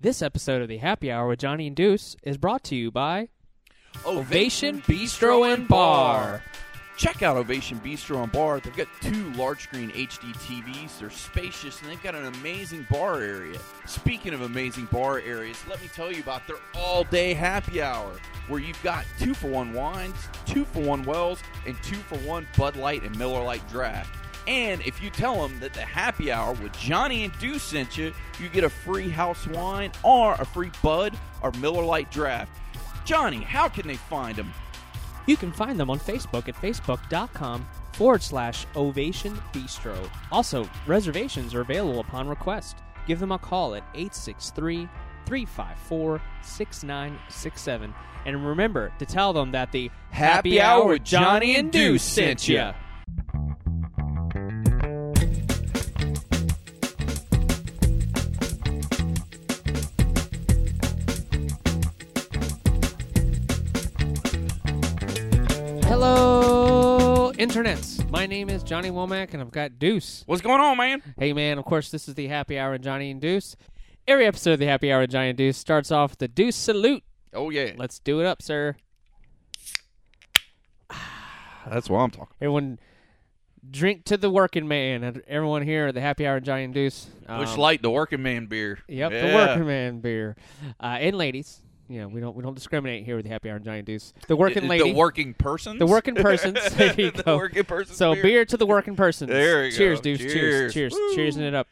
This episode of the Happy Hour with Johnny and Deuce is brought to you by Ovation Bistro and Bar. Check out Ovation Bistro and Bar. They've got two large screen HD TVs. They're spacious and they've got an amazing bar area. Speaking of amazing bar areas, let me tell you about their all day happy hour where you've got two for one wines, two for one wells, and two for one Bud Light and Miller Lite draft. And if you tell them that the happy hour with Johnny and Deuce sent you, you get a free house wine or a free Bud or Miller Lite draft. Johnny, how can they find them? You can find them on Facebook at facebook.com forward slash Ovation Bistro. Also, reservations are available upon request. Give them a call at 863 354 6967. And remember to tell them that the Happy Hour with Johnny and Deuce sent ya. Hello, internets. My name is Johnny Womack, and I've got Deuce. What's going on, man? Hey, man, of course, this is the Happy Hour with Johnny and Deuce. Every episode of the Happy Hour with Johnny and Deuce starts off with the Deuce salute. Oh yeah, Let's do it up, sir. that's what I'm talking. Everyone, drink to the working man. Everyone here at the Happy Hour with Johnny and Deuce. Um, Light, the working man beer. Yep, the working man beer, uh, and ladies. You know, we don't we don't discriminate here with the Happy Hour and Johnny and Deuce. The working The- lady, the working persons, the working persons. There you the go. working persons. So beer. beer to the working persons. There you cheers, go. dudes. Cheers, Cheers. cheers, Woo. cheersing it up.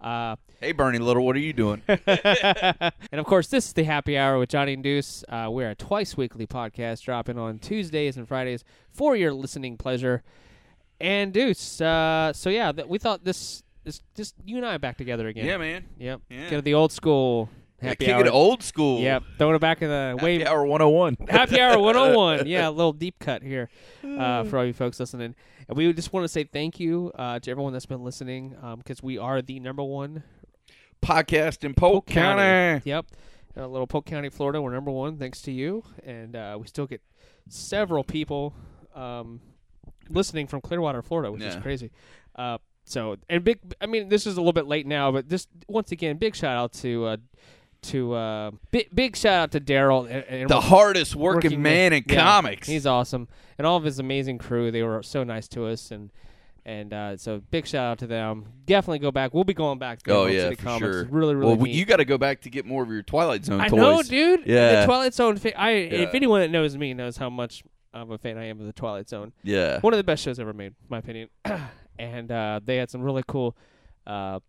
Uh, Hey, Bernie Little, what are you doing? and of course, this is the Happy Hour with Johnny and Deuce. Uh, we're a twice weekly podcast dropping on Tuesdays and Fridays for your listening pleasure. And Deuce, uh, so yeah, th- we thought this is just you and I back together again. yeah, man. Yep. Yeah. Get the old school happy Kick hour. it old school. Yep. Throwing it back in the Happy wave. Hour 101. Happy Hour 101. Yeah, a little deep cut here uh, for all you folks listening. And we just want to say thank you uh, to everyone that's been listening because we are the number one Podcast in Polk, County. Yep. Uh, little Polk County, Florida. We're number one thanks to you. And uh, we still get several people um, listening from Clearwater, Florida, which is crazy. Uh, so, and big, I mean, this is a little bit late now, but just once again, big shout out to. To uh, big, big shout out to Daryl and, and The hardest working, working man in yeah, comics. He's awesome, and all of his amazing crew. They were so nice to us, and and uh, so big shout out to them. Definitely go back. We'll be going back. To oh yeah, City for Comics. sure. It's really, really well, neat. you got to go back to get more of your Twilight Zone I toys. know, dude. Yeah. The Twilight Zone. Fa- I if anyone that knows me knows how much of a fan I am of the Twilight Zone. Yeah. One of the best shows ever made, in my opinion. and uh, they had some really cool, uh,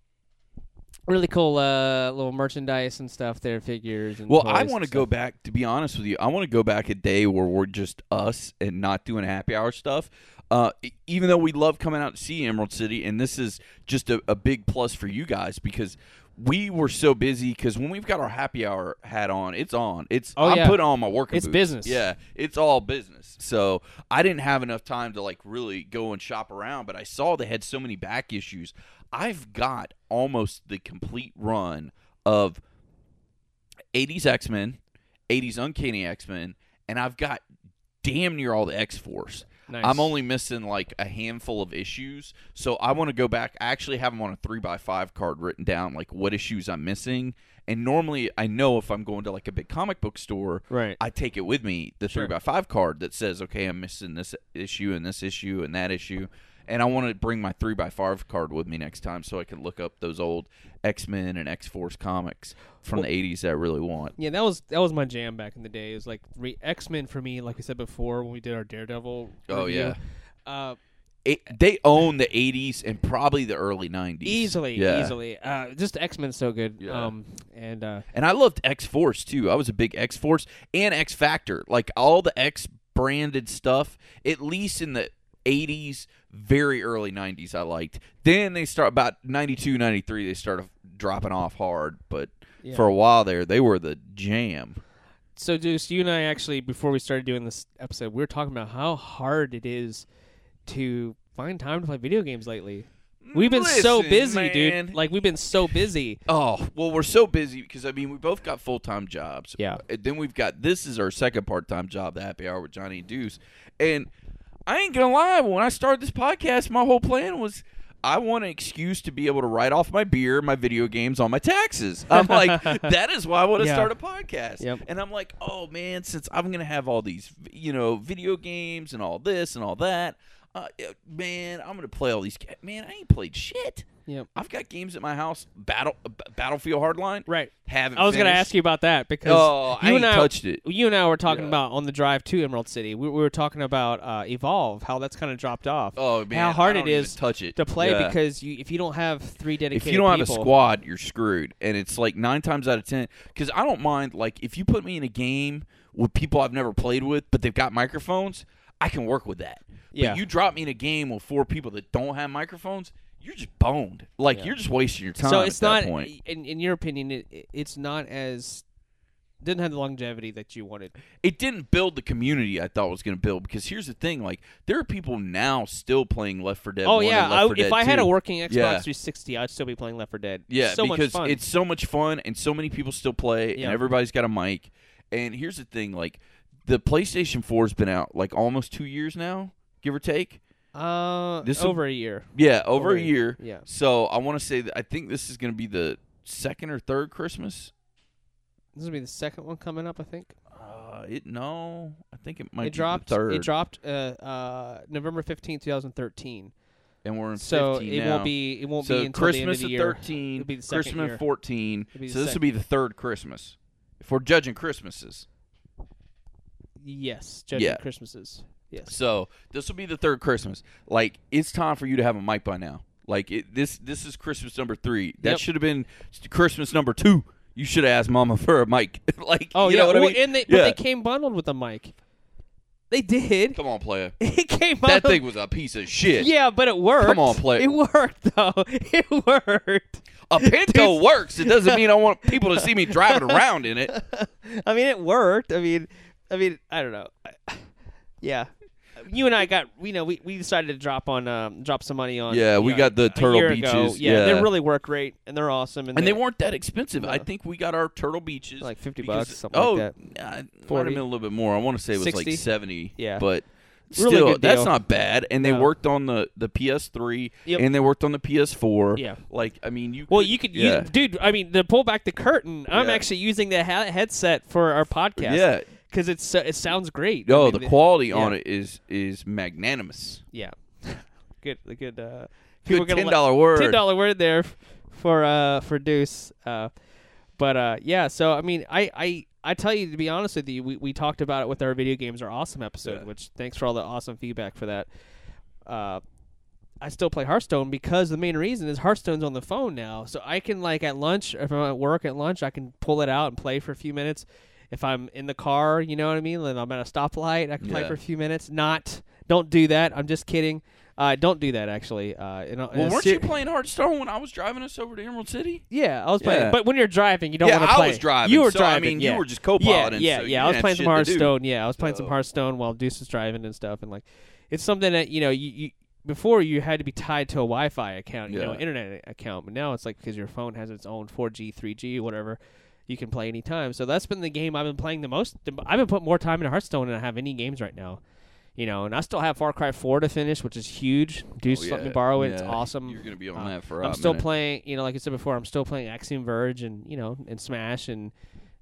really cool uh, little merchandise and stuff there, figures. And Well, I want to go back. To be honest with you, I want to go back a day where we're just us and not doing happy hour stuff. Uh, even though we love coming out to see Emerald City, and this is just a, a big plus for you guys because we were so busy. Because when we've got our happy hour hat on, it's on. It's Oh, I'm yeah. putting on my working. It's boots. business. Yeah, it's all business. So I didn't have enough time to like really go and shop around. But I saw they had so many back issues. I've got almost the complete run of 80s X Men, 80s Uncanny X Men, and I've got damn near all the X Force. Nice. I'm only missing like a handful of issues, so I want to go back. I actually have them on a three by five card written down, like what issues I'm missing. And normally, I know if I'm going to like a big comic book store, right. I take it with me, the Sure. three by five card that says, okay, I'm missing this issue and this issue and that issue. And I want to bring my three by five card with me next time so I can look up those old X Men and X Force comics from the '80s that I really want. Yeah, that was that was my jam back in the day. It was like re- X Men for me, like I said before when we did our Daredevil. Oh, review. yeah. uh, It, they own the '80s and probably the early '90s easily, Yeah. easily. Uh, just X Men so good. Yeah. Um, and uh, And I loved X Force too. I was a big X Force and X Factor. Like all the X branded stuff, at least in the 80s, very early 90s, I liked. Then they start about 92, 93, they started dropping off hard. But yeah. for a while there, they were the jam. so, Deuce, you and I actually before we started doing this episode, we were talking about how hard it is to find time to play video games lately. We've been so busy, man. dude. Like we've been so busy. Oh, well, we're so busy because, I mean, we both got full time jobs. Yeah. And then we've got this is our second part time job, the happy hour with Johnny and Deuce. And I ain't to lie, when I started this podcast, my whole plan was I want an excuse to be able to write off my beer, my video games on my taxes. I'm like, that is why I want to Yeah. start a podcast. Yep. And I'm like, oh man, since I'm to have all these, you know, video games and all this and all that, uh, man, I'm to play all these. Man, I ain't played shit. Yep. I've got games at my house. Battle, uh, Battlefield Hardline. Right. Haven't. I was going to ask you about that because Oh, you ain't and I touched it. You and I were talking Yeah. about on the drive to Emerald City. We, we were talking about uh, Evolve, how that's kind of dropped off. Oh man, how hard it is it don't even is touch it to play Yeah. because you if you don't have three dedicated if you don't have a squad, you're screwed. And it's like nine times out of ten. Because I don't mind. Like if you put me in a game with people I've never played with, but they've got microphones, I can work with that. Yeah. But you drop me in a game with four people that don't have microphones, you're just boned. Like Yeah. you're just wasting your time. so at it's that not point. in in your opinion it, it- it's not as didn't have the longevity that you wanted. It didn't build the community I thought was going to build. Because here's the thing: like there are people now still playing Left 4 Dead. oh 1 yeah, I, 4 if I had 2. a working Xbox Yeah. 360, I'd still be playing Left 4 Dead. Yeah, so because much fun. it's so much fun and so many people still play Yeah. and everybody's got a mic. And here's the thing, like the PlayStation 4's been out like almost 2 years now, give or take. Uh this will- over a year. Yeah, over, Over a a- year. yeah. So, I want to say that I think this is going to be the second or third Christmas. This will be the second one coming up, I think. Uh, it no, I think it might it be dropped. the third. It dropped uh, uh, November 15th, 2013. and we're in So 15 it now. won't be. It won't so be until Christmas the end of the year. 13, It'll be the second Christmas year. 14. It'll the So this will be the third Christmas. If we're judging Christmases. Yes, judging Yeah. Christmases. Yes. So this will be the third Christmas. Like it's time for you to have a mic by now. Like it, this, this is Christmas number three. That Yep. should have been Christmas number two. You should have asked Mama for a mic. like, Oh you yeah, know what I well, mean? and they Yeah. but they came bundled with a mic. They did. Come on, player. It came That bundled. thing was a piece of shit. Yeah, but it worked. Come on, play it. Worked though. It worked. A Pinto works. It doesn't mean I want people to see me driving around in it. I mean, it worked. I mean, I mean, I don't know. I- yeah, you and I got. You know, we, we decided to drop on um, drop some money on. Yeah, we know, got the Turtle. Beaches, Yeah, they really work great and they're awesome. And, And they weren't that expensive. I think we got our Turtle Beaches Like 50 because- bucks, something like oh, that. yeah, it might have 40. been a little bit more. I want to say it was 60? like seventy. Yeah. but still, good that's not bad. And they No. worked on the the PS3 Yep. and they worked on the PS4. Yeah. like I mean, you. Well, could- you could, yeah. use, dude. I mean, to pull back the curtain, I'm Yeah. actually using the ha- headset for our podcast. Yeah. Because it's so- it sounds great. I Oh, mean, the quality on it is is magnanimous. Yeah, good, good. Uh, Good ten dollar word. ten dollar word there for uh for Deuce. Uh, but uh, yeah. So I mean, I I I tell you to be honest with you, we we talked about it with our video games are awesome episode, Yeah. which thanks for all the awesome feedback for that. Uh, I still play Hearthstone because the main reason is Hearthstone's on the phone now, so I can like at lunch if I'm at work at lunch, I can pull it out and play for a few minutes. If I'm in the car, you know what I mean, and I'm at a stoplight, I can play Yeah. for a few minutes. Not, don't do that. I'm just kidding. Uh, don't do that actually. Uh, in a, in Well, a weren't ser- you playing Hearthstone when I was driving us over to Emerald City? Yeah, I was playing. Yeah. But when you're driving, you don't yeah, want to play. I was driving. You were so, driving. I mean, yeah. you were just yeah, co-piloting. yeah, so you yeah. I was didn't playing have some shit to do. Hearthstone. Yeah, I was playing some So- Hearthstone while Deuce was driving and stuff. And like, it's something that you know, you, you before you had to be tied to a Wi-Fi account, you know, Yeah. internet account. But now it's like because your phone has its own 4G, 3G, whatever. You can play anytime. So that's been the game I've been playing the most. I've been putting more time into Hearthstone than I have any games right now. You know, and I still have Far Cry 4 to finish, which is huge. Deuce Oh, let me borrow it. It's awesome. You're gonna be on Uh, that for. I'm still minute. playing. You know, like I said before, I'm still playing Axiom Verge and you know and Smash and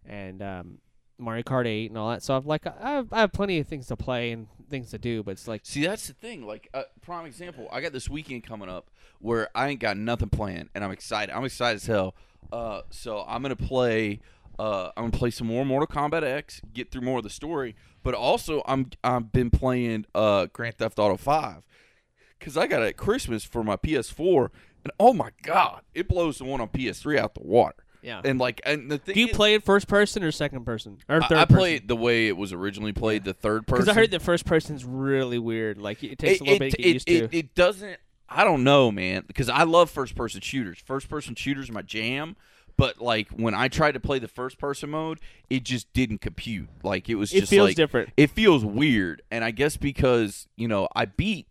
and um, Mario Kart 8 and all that. So I'm like, I have, I have plenty of things to play and things to do, but it's like, See, that's the thing. Like, uh, prime example, I got this weekend coming up where I ain't got nothing planned, and I'm excited. I'm excited as hell. Uh, so I'm gonna play. Uh, I'm gonna play some more Mortal Kombat X, get through more of the story, but also I'm I've been playing uh, Grand Theft Auto Five because I got it at Christmas for my PS4, and oh my god, it blows the one on PS3 out the water. yeah. And like, and the thing do you is- play it first person or second person or third I person? play it the way it was originally played, the third person. Because I heard the first person's really weird. Like it takes a little bit to get it, used it, to. It doesn't. I don't know, man, because I love first person shooters. First person shooters are my jam. But like when I tried to play the first person mode, it just didn't compute. Like it was just It just feels like different. it feels weird. And I guess because you know I beat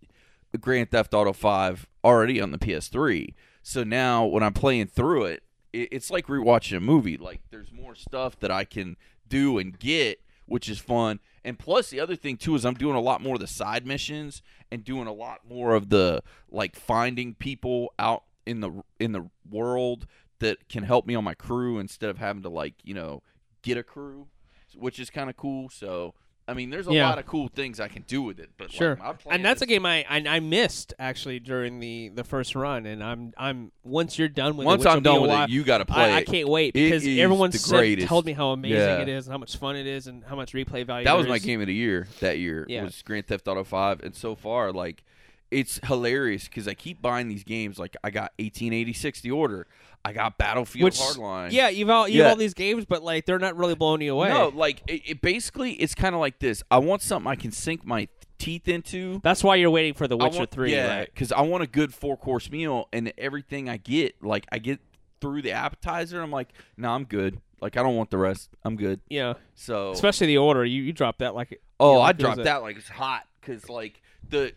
Grand Theft Auto Five already on the PS3, so now when I'm playing through it, it it's like rewatching a movie. Like there's more stuff that I can do and get, which is fun. And plus, the other thing too is I'm doing a lot more of the side missions and doing a lot more of the like finding people out in the in the world that can help me on my crew instead of having to like you know get a crew, which is kind of cool. So I mean, there's a Yeah. lot of cool things I can do with it. But Sure, like, and that's a game I, I I missed actually during the the first run, and I'm I'm once you're done with Once it, I'm will be a done with while, it, you got to play I, I can't wait because everyone said, told me how amazing Yeah. it is and how much fun it is and how much replay value. That was my game of the year that year. Yeah. Was Grand Theft Auto Five, and so far, like, it's hilarious because I keep buying these games. Like, I got 1886 The Order, I got Battlefield Which Hardline. yeah, you've all you have Yeah. all these games, but like they're not really blowing you away. No, like it, it basically it's kind of like this. I want something I can sink my teeth into. That's why you're waiting for The Witcher want- Three, yeah, right? because I want a good four course meal, and everything I get, like I get through the appetizer, I'm like, no, I'm good. Like I don't want the rest. I'm good. Yeah, So especially the order. You you drop that like Oh, you know, I like dropped that like it's hot because like the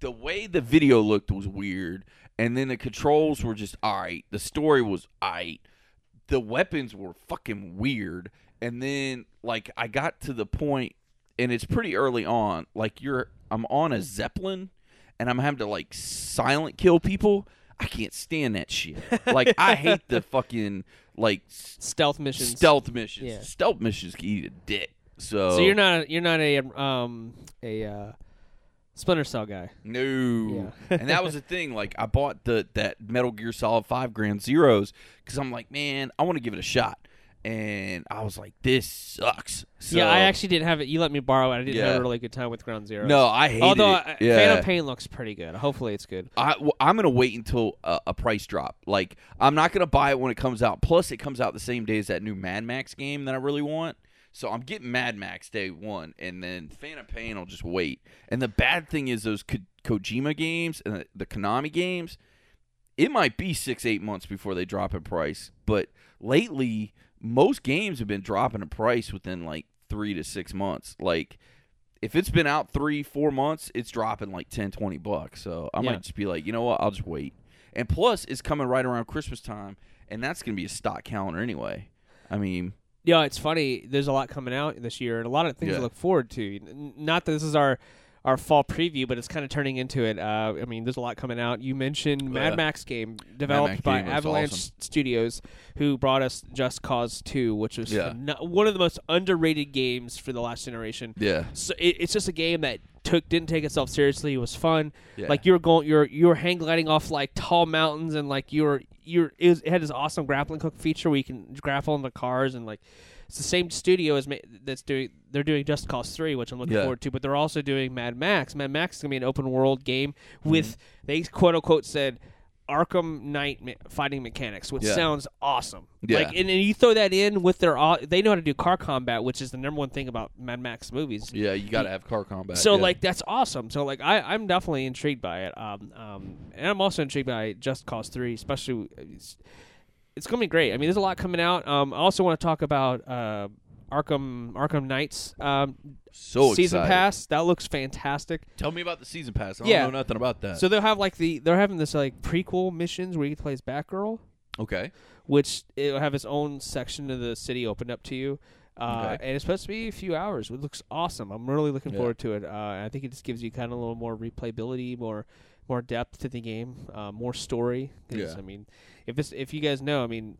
the way the video looked was weird, and then the controls were just alright. The story was alright. The weapons were fucking weird, and then like I got to the point, and it's pretty early on. Like you're, I'm on a zeppelin, and I'm having to like silent kill people. I can't stand that shit. Like I hate the fucking like stealth missions. stealth missions. Yeah. Stealth missions can eat a dick. So, So you're not you're not a um a uh, Splinter Cell guy. No. Yeah. and that was the thing. Like I bought the that Metal Gear Solid Five Ground Zeroes because I'm like, man, I want to give it a shot. And I was like, this sucks. So, yeah, I actually didn't have it. You let me borrow it. I didn't have a really good time with Ground Zero. no, I although it. uh, yeah. Phantom Pain looks pretty good. Hopefully, it's good. I, well, I'm gonna wait until a, a price drop. Like I'm not gonna buy it when it comes out. Plus, it comes out the same day as that new Mad Max game that I really want. So I'm getting Mad Max day one, and then Phantom Pain will just wait. And the bad thing is those Ko- Kojima games and the, the Konami games. It might be six eight months before they drop in price, but lately most games have been dropping in price within like three to six months. Like if it's been out three, four months, it's dropping like 10, 20 bucks. So I Yeah. might just be like, you know what, I'll just wait. And plus, it's coming right around Christmas time, and that's going to be a stock calendar anyway. I mean, Yeah, it's funny. There's a lot coming out this year, and a lot of things Yeah. to look forward to. Not that this is our our fall preview, but it's kind of turning into it. Uh, I mean, there's a lot coming out. You mentioned Mad Yeah. Max game developed Max by game Avalanche awesome. Studios, who brought us Just Cause 2, which was Yeah. phen- one of the most underrated games for the last generation. yeah, So it, it's just a game that took didn't take itself seriously. It was fun. Yeah. Like you were going, you're you were hang gliding off like tall mountains, and like you were you're it, was, it had this awesome grappling hook feature where you can grapple into cars, and like it's the same studio as ma- that's doing they're doing Just Cause Three, which I'm looking Yeah. forward to, but they're also doing Mad Max. Mad Max is gonna be an open world game Mm-hmm. with they quote unquote said. Arkham Knight me- fighting mechanics, which Yeah. sounds awesome. Yeah. Like, and, and you throw that in with their, au- they know how to do car combat, which is the number one thing about Mad Max movies. yeah, you got to have car combat. So yeah. like that's awesome. So like I I'm definitely intrigued by it. Um um and I'm also intrigued by Just Cause Three, especially it's, it's gonna be great. I mean, there's a lot coming out. Um, I also want to talk about uh Arkham Arkham Knights um so season excited. pass. That looks fantastic. Tell me about the season pass. I don't Yeah. know nothing about that. So they'll have like the they're having this like prequel missions where you can play as Batgirl, okay, which it'll have its own section of the city opened up to you. Uh, Okay. And it's supposed to be a few hours. It looks awesome. I'm really looking Yeah. forward to it. Uh, I think it just gives you kind of a little more replayability, more more depth to the game, uh, more story. Yeah. I mean, if this, if you guys know, I mean,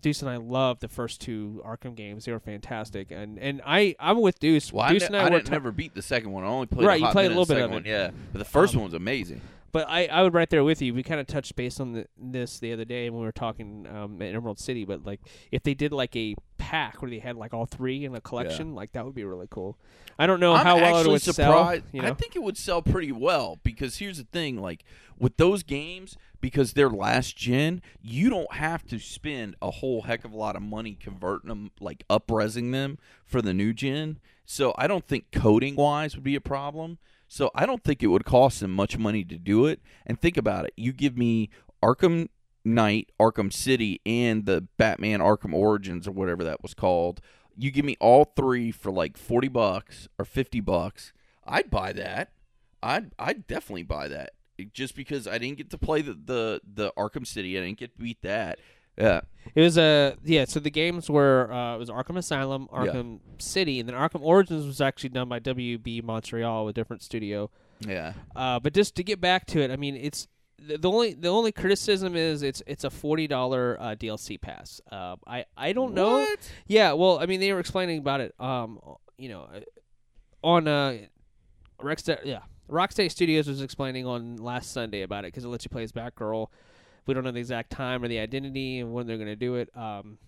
Deuce and I loved the first two Arkham games. They were fantastic, and and I I'm with Deuce. well, I, Deuce ne- and I, I, didn't ta- never beat the second one. I only played Right, you played a little bit second of one, it. Yeah, but the first Um, one was amazing. But I, I would right there with you. We kind of touched base on the, this the other day when we were talking um, at Emerald City. But like, if they did like a pack where they had like all three in a collection, like that would be really cool. I don't know I'm how well it would surprised. sell. You know? I think it would sell pretty well because here's the thing: like with those games, because they're last gen, you don't have to spend a whole heck of a lot of money converting them, like upresing them for the new gen. So I don't think coding wise would be a problem. So I don't think it would cost them much money to do it. And think about it: you give me Arkham Knight, Arkham City, and the Batman Arkham Origins or whatever that was called. You give me all three for like forty bucks or fifty bucks. I'd buy that. I'd I'd definitely buy that. Just because I didn't get to play the the, the Arkham City, I didn't get to beat that. Yeah. It was a yeah. So the games were uh, it was Arkham Asylum. Arkham City, and then Arkham Origins was actually done by WB Montreal, a different studio. Yeah. Uh, but just to get back to it, I mean, it's the, the only the only criticism is it's it's a forty dollar uh, DLC pass. Uh, I I don't know. What? Yeah, well, I mean, they were explaining about it. Um, you know, uh, on uh, Rockstar, yeah, Rocksteady Studios was explaining on last Sunday about it because it lets you play as Batgirl. We don't know the exact time or the identity and when they're going to do it. Um,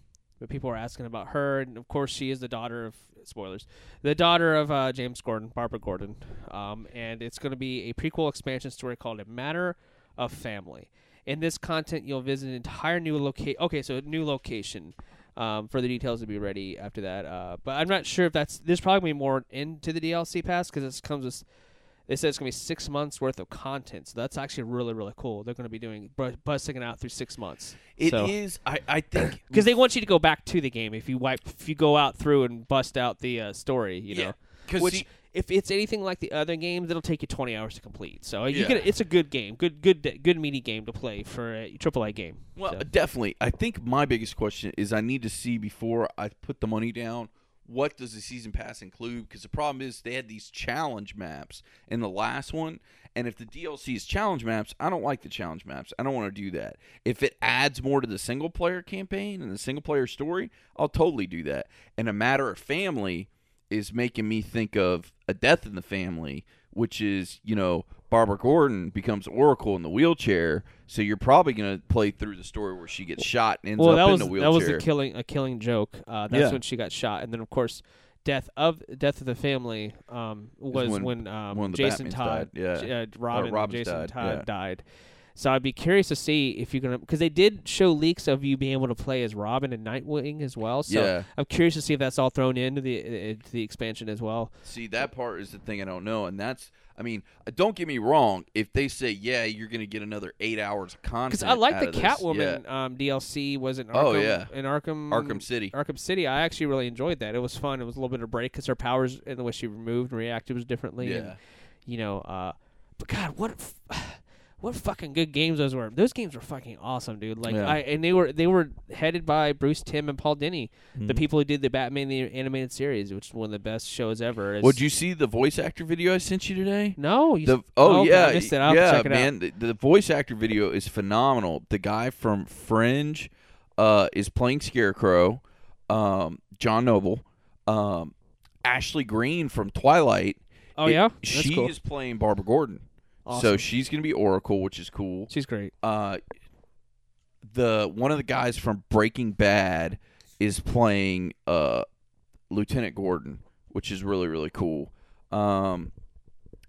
but people are asking about her, and of course, she is the daughter of spoilers, the daughter of uh, James Gordon, Barbara Gordon. Um, and it's going to be a prequel expansion story called A Matter of Family. In this content, you'll visit an entire new location. Okay, so a new location. Um, for the details to be ready after that, uh, but I'm not sure if that's. There's probably more into the DLC pass because it comes with. They said it's gonna be six months worth of content, so that's actually really really cool. They're gonna be doing busting it out through six months. It So- is. I, I think because they want you to go back to the game if you wipe if you go out through and bust out the uh, story you Yeah, know which see- if it's anything like the other games it'll take you 20 hours to complete so you Yeah. can it's a good game good good good meaty game to play for a AAA game Well, So- definitely. I think my biggest question is I need to see before I put the money down. What does the season pass include? Because the problem is they had these challenge maps in the last one, and if the DLC is challenge maps, I don't like the challenge maps. I don't want to do that. If it adds more to the single player campaign and the single player story, I'll totally do that. And a matter of family is making me think of a death in the family, which is you know Barbara Gordon becomes Oracle in the wheelchair. So you're probably gonna play through the story where she gets shot and ends well up that in was the that was a killing a killing joke uh, that's Yeah. when she got shot and then of course death of death of the family um, was when when, um, the Jason Batmans Todd died, yeah. uh, Robin Robin's Jason died, Todd yeah. died so I'd be curious to see if you're gonna because they did show leaks of you being able to play as Robin and Nightwing as well. So Yeah. I'm curious to see if that's all thrown into the into the expansion as well. See, that part is the thing I don't know, and that's. I mean, uh, don't get me wrong. If they say, "Yeah, you're going to get another eight hours of content," Because I like the Catwoman yeah. um, DLC was in Arkham, Oh, yeah. in Arkham Arkham City. Arkham City. I actually really enjoyed that. It was fun. It was a little bit of break because her powers and the way she moved and reacted was differently. and, Yeah. you know, uh, but God, what f- what fucking good games those were. Those games were fucking awesome, dude. Like Yeah. I and they were they were headed by Bruce Timm and Paul Dini, Mm-hmm. the people who did the Batman the animated series, which is one of the best shows ever. It's- Would you see the voice actor video I sent you today? No, you The oh, okay, yeah, I missed it. I'll yeah, check it man. out. The, the voice actor video is phenomenal. The guy from Fringe uh, is playing Scarecrow. Um, John Noble, um, Ashley Greene from Twilight. Oh it- yeah, That's she cool. is playing Barbara Gordon. So she's gonna be Oracle, which is cool. She's great. uh, the one of the guys from Breaking Bad is playing uh, Lieutenant Gordon, which is really really cool. Um,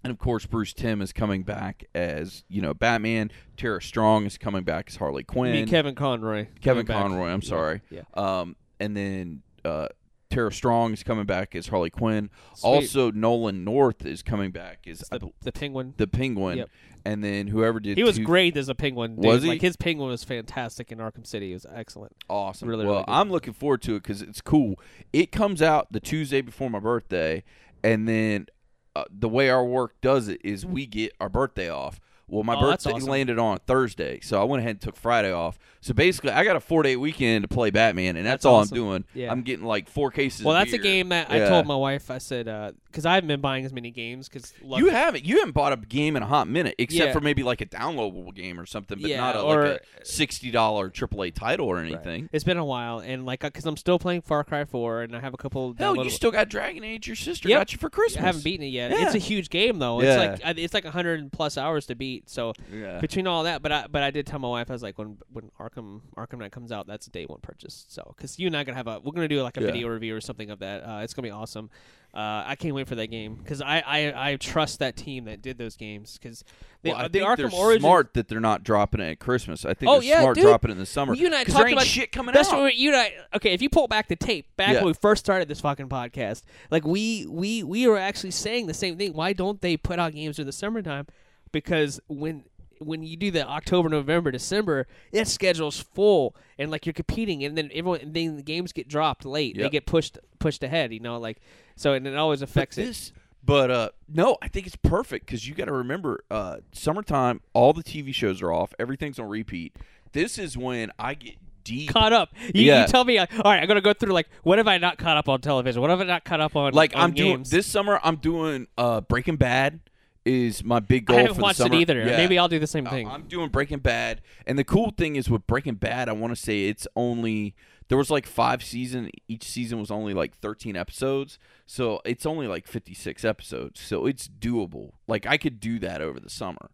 and of course, Bruce Timm is coming back as you know Batman. Tara Strong is coming back as Harley Quinn. Kevin Conroy. Kevin coming back. Conroy. I'm Yeah, sorry. Yeah. Um, and then uh, Tara Strong is coming back as Harley Quinn. Sweet. Also, Nolan North is coming back as the, the penguin. the Penguin. Yep. And then whoever did He was two- great as a penguin. Dude. Was he? Like his penguin was fantastic in Arkham City. It was excellent. Awesome. Really, well, really. I'm looking forward to it because it's cool. It comes out the Tuesday before my birthday, and then uh, the way our work does it is we get our birthday off. Well, my Oh, birthday awesome. landed on Thursday, so I went ahead and took Friday off. So basically, I got a four day weekend to play Batman, and that's, That's all awesome. I'm doing. Yeah. I'm getting like four cases. Well, that's a game that I told my wife. I said uh, because I haven't been buying as many games because You haven't you haven't bought a game in a hot minute, except Yeah. for maybe like a downloadable game or something, but Yeah, not a, or- like a sixty dollar AAA title or anything. It's been a while, and like because I'm still playing Far Cry 4, and I have a couple. Hell, you still got Dragon Age. Your sister Yep. got you for Christmas. I haven't beaten it yet. Yeah. It's a huge game though. Yeah. It's like it's like 100 plus hours to beat. So Yeah. between all that, but I but I did tell my wife I was like when when Arkham Arkham Knight comes out, that's a day one purchase. So because you and I gonna have a we're gonna do like a Yeah. video review or something of that. Uh, it's gonna be awesome. Uh, I can't wait for that game because I, I I trust that team that did those games because the, well, I the think Arkham they're Origins. smart that they're not dropping it at Christmas. I think Oh, they're yeah, smart dude. dropping it in the summer. Well, you and I talked about shit coming That's out. what you and I. Okay, if you pull back the tape back Yeah. when we first started this fucking podcast, like we we we were actually saying the same thing. Why don't they put out games in the summertime? Because when when you do the October, November, December, that schedule's full, and like you're competing, and then everyone, and then the games get dropped late. They get pushed pushed ahead. You know, like so, and it always But affects it. but uh, no, I think it's perfect because you got to remember, uh, summertime, all the TV shows are off, everything's on repeat. This is when I get deep. caught up. You, Yeah. you tell me, like, all right, I'm gonna go through like what have I not caught up on television? What have I not caught up on? like on I'm doing this summer. I'm doing uh, Breaking Bad. Is my big goal I haven't for watched the it either. Yeah. Maybe I'll do the same uh, thing. I'm doing Breaking Bad, and the cool thing is with Breaking Bad, I want to say it's only there was like five season. Each season was only like 13 episodes, so it's only like 56 episodes. So it's doable. Like I could do that over the summer.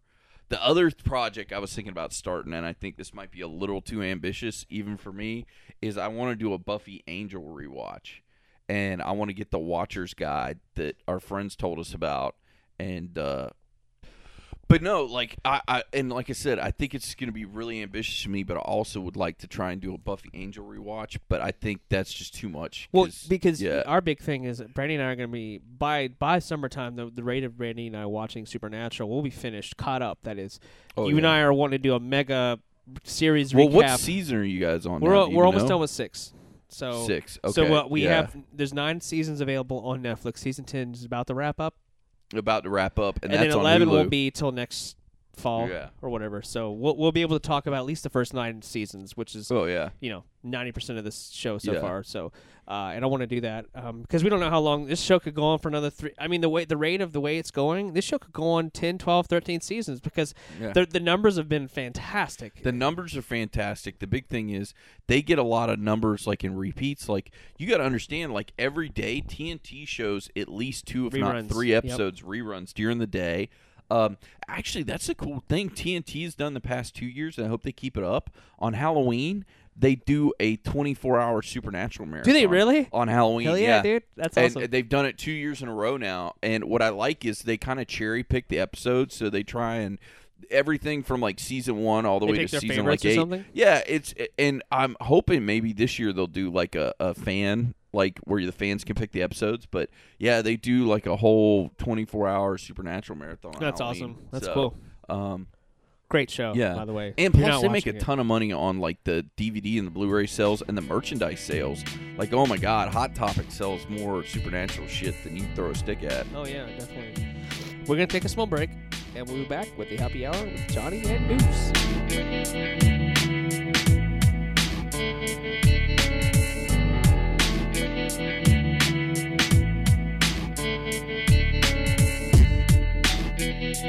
The other project I was thinking about starting, and I think this might be a little too ambitious even for me, is I want to do a Buffy Angel rewatch, and I want to get the Watcher's Guide that our friends told us about, and uh, but no, like I, I and like I said, I think it's going to be really ambitious to me. But I also would like to try and do a Buffy Angel rewatch. But I think that's just too much. well, because yeah, our big thing is that Brandy and I are going to be by by summertime. The the rate of Brandy and I watching Supernatural, we'll be finished, caught up. That is, Oh, you and. I are wanting to do a mega series well, recap. what season are you guys on? we're now? Do we're almost know? done with six. So six. Okay, So uh, we yeah. have there's nine seasons available on Netflix. Season ten is about to wrap up, about to wrap up, and, and, that's then eleven will be till next fall Yeah. or whatever. So we'll we'll be able to talk about at least the first nine seasons, which is Oh yeah, you know ninety percent of this show so Yeah. far. So uh, and I want to do that because we don't know how long this show could go on for another three. I mean the way the rate of the way it's going, this show could go on 10, 12, 13 seasons because yeah. the the numbers have been fantastic. The numbers are fantastic. The big thing is they get a lot of numbers like in repeats. Like you got to understand, like every day TNT shows at least two, if not Reruns. three Yep. episodes reruns during the day. Um, actually, that's a cool thing TNT has done the past two years, and I hope they keep it up. On Halloween, they do a 24 hour supernatural marathon. do they really? on Halloween? Hell yeah, dude! That's and awesome. they've done it two years in a row now. And what I like is they kind of cherry pick the episodes, so they try and everything from like season one all the They way to season like eight. Yeah, it's and I'm hoping maybe this year they'll do like a, a fan like where the fans can pick the episodes. But yeah, they do like a whole 24 hour supernatural marathon. That's Halloween. awesome. That's So, cool. Um, Great show, yeah. by the way. and you're plus, they make a it. ton of money on like the DVD and the Blu-ray sales and the merchandise sales. Like, oh my God, Hot Topic sells more supernatural shit than you throw a stick at. Oh yeah, definitely. We're gonna take a small break, and we'll be back with the happy hour with Johnny and Deuce. And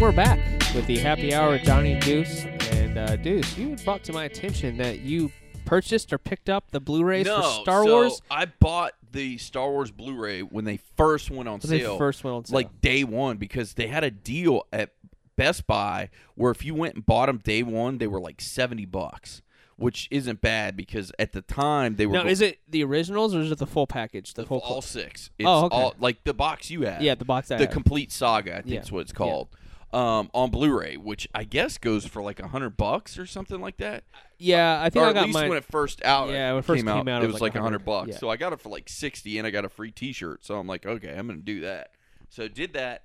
we're back with the happy hour with Johnny and Deuce. And uh, Deuce, you brought to my attention that you purchased or picked up the Blu-rays no, for Star so Wars I bought the Star Wars Blu-ray when they first went on when they sale, first went on sale. like day one, because they had a deal at Best Buy where if you went and bought them day one, they were like seventy bucks, which isn't bad because at the time they were now, go- is it the originals or is it the full package? The, the- full all six. It's Oh, okay. all like the box you had. yeah, the box I the had. complete saga. I think Yeah. is what it's called. Um, on Blu-ray, which I guess goes for like a hundred bucks or something like that. yeah, I think or I at least mine. when it first out, Yeah, when it first came, came out, out, it was like a hundred bucks. yeah. So I got it for like sixty, and I got a free T-shirt. So I'm like, okay, I'm gonna do that. So did that.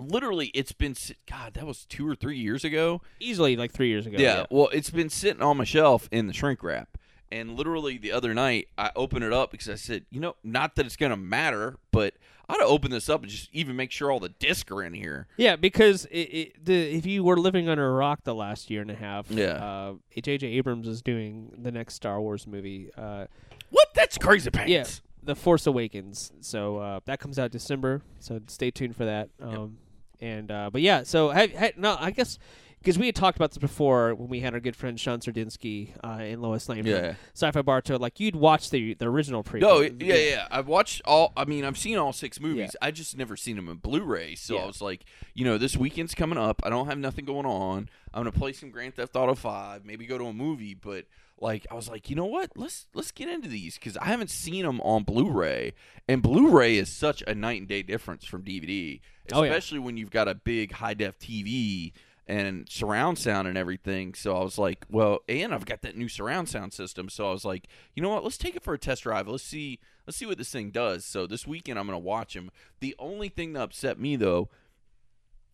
Literally, it's been God. That was two or three years ago. easily like three years ago. Yeah, Well, it's been sitting on my shelf in the shrink wrap. And literally the other night, I opened it up because I said, you know, not that it's going to matter, but I ought to open this up and just even make sure all the discs are in here. Yeah, because it, it, the if you were living under a rock the last year and a half, Yeah. uh, J.J. Abrams is doing the next Star Wars movie. Uh, What? That's crazy pants. yeah, The Force Awakens. So uh, that comes out December. So stay tuned for that. Um, And uh, but yeah, so ha- no, I guess because we had talked about this before when we had our good friend Sean Sardinsky uh, and Lois Lane from Yeah. Sci-Fi Barto. Like you'd watch the the original prequel. No, yeah, yeah. I've watched all. I mean, I've seen all six movies. Yeah. I just never seen them in Blu-ray. So Yeah. I was like, you know, this weekend's coming up. I don't have nothing going on. I'm gonna play some Grand Theft Auto Five. Maybe go to a movie. But like, I was like, you know what? Let's let's get into these because I haven't seen them on Blu-ray, and Blu-ray is such a night and day difference from DVD, Oh, yeah. especially when you've got a big high def TV. And surround sound and everything. So I was like, well, and I've got that new surround sound system. So I was like, you know what? Let's take it for a test drive. Let's see let's see what this thing does. So this weekend I'm going to watch them. The only thing that upset me though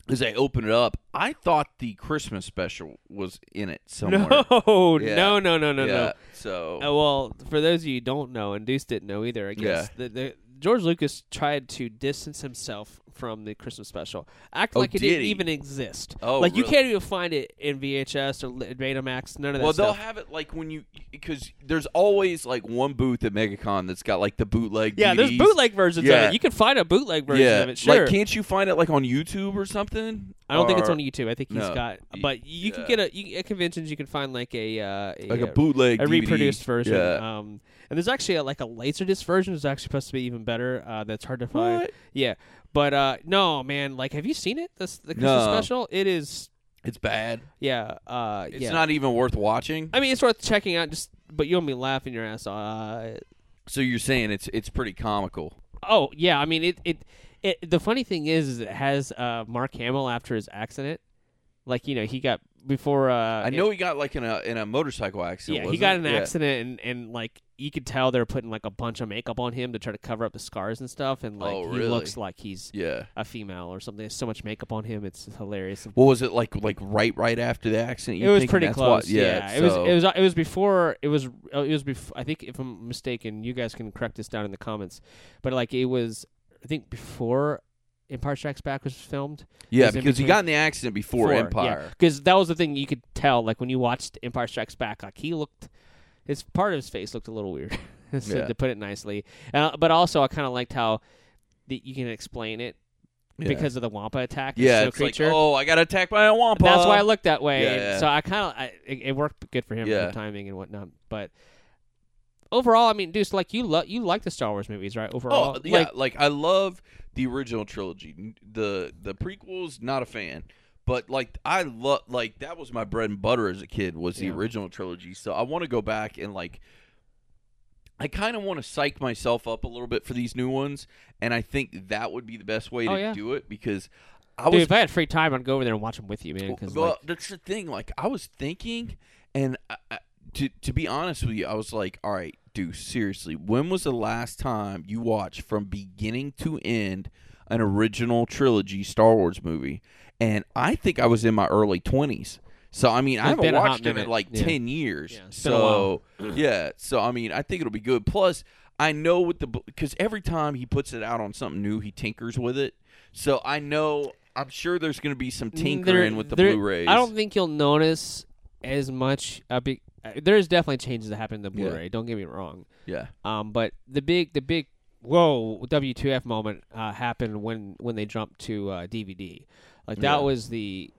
is I opened it up. I thought the Christmas special was in it somewhere. No, Yeah. no, no, no, no, yeah. no. So Uh, well, for those of you who don't know, and Deuce didn't know either, I guess Yeah. the, the George Lucas tried to distance himself from the Christmas special, act Oh, like it did didn't he? even exist. Oh, like you can't even find it in VHS or Betamax. None of that stuff. Well, they'll have it like when you because there's always like one booth at MegaCon that's got like the bootleg. yeah, there's bootleg versions of it. You can find a bootleg version Yeah, of it. Sure. like can't you find it like on YouTube or something? I don't think it's on YouTube. I think he's No. got, but you can get a you, at conventions. You can find like a uh, like a uh, bootleg, a DVD. reproduced version. Yeah. Um, and there's actually a, like a laserdisc version. It's actually supposed to be even better. Uh, that's hard to find. What? Yeah, but uh, no, man. Like, have you seen it? This the Christmas No. special. It is. It's bad. Yeah. Uh, It's yeah. not even worth watching. I mean, it's worth checking out. Just, but you'll be laughing your ass off. Uh, So you're saying it's it's pretty comical. oh yeah. I mean, it, it. It. The funny thing is, is it has uh, Mark Hamill after his accident. Like you know, he got before. Uh, I know he got like in a in a motorcycle accident. Yeah, he got it? an Yeah. accident, and, and like you could tell they're putting like a bunch of makeup on him to try to cover up the scars and stuff, and like Oh, he looks like he's Yeah. a female or something. There's so much makeup on him, it's hilarious. What was it like? Like right, right after the accident? it was pretty close. What, yeah, it was. It was. It was before. It was. uh, It was before. I think if I'm mistaken, you guys can correct this down in the comments. But like it was, I think before Empire Strikes Back was filmed. yeah, because he got in the accident before, Empire. Because that was the thing you could tell. Like when you watched Empire Strikes Back, like he looked, his part of his face looked a little weird, so, Yeah. to put it nicely. Uh, but also, I kind of liked how the, you can explain it Yeah. because of the Wampa attack. the yeah, it's creature. like, oh, I got attacked by a wampa. That's why I looked that way. Yeah, yeah. So I kind of, it, it worked good for him Yeah. for the timing and whatnot. But overall, I mean, dude, like you love you like the Star Wars movies, right? Oh, overall, Oh yeah, Like, like, I love the original trilogy. The the prequels, not a fan. But like I love like that was my bread and butter as a kid was the Yeah. original trilogy. So I want to go back and like I kind of want to psych myself up a little bit for these new ones, and I think that would be the best way Oh, to yeah. do it because I dude, was if I had free time, I'd go over there and watch them with you, man. Because well, like, that's the thing. Like I was thinking, and I, to to be honest with you, I was like, all right, dude, seriously, when was the last time you watched from beginning to end an original trilogy Star Wars movie? And I think I was in my early twenties. So I mean, I haven't been a hot watched them in like Yeah. ten years. Yeah, it's so yeah, so I mean, I think it'll be good. Plus, I know with the because every time he puts it out on something new, he tinkers with it. So I know. I'm sure there's going to be some tinkering with the there- Blu-rays. I don't think you'll notice as much. Uh, be, uh, there's definitely changes that happen in the Yeah. Blu-ray. Don't get me wrong. Yeah. Um, but the big, the big, whoa, W2F moment uh, happened when when they jumped to uh, DVD. Like that Yeah. was the,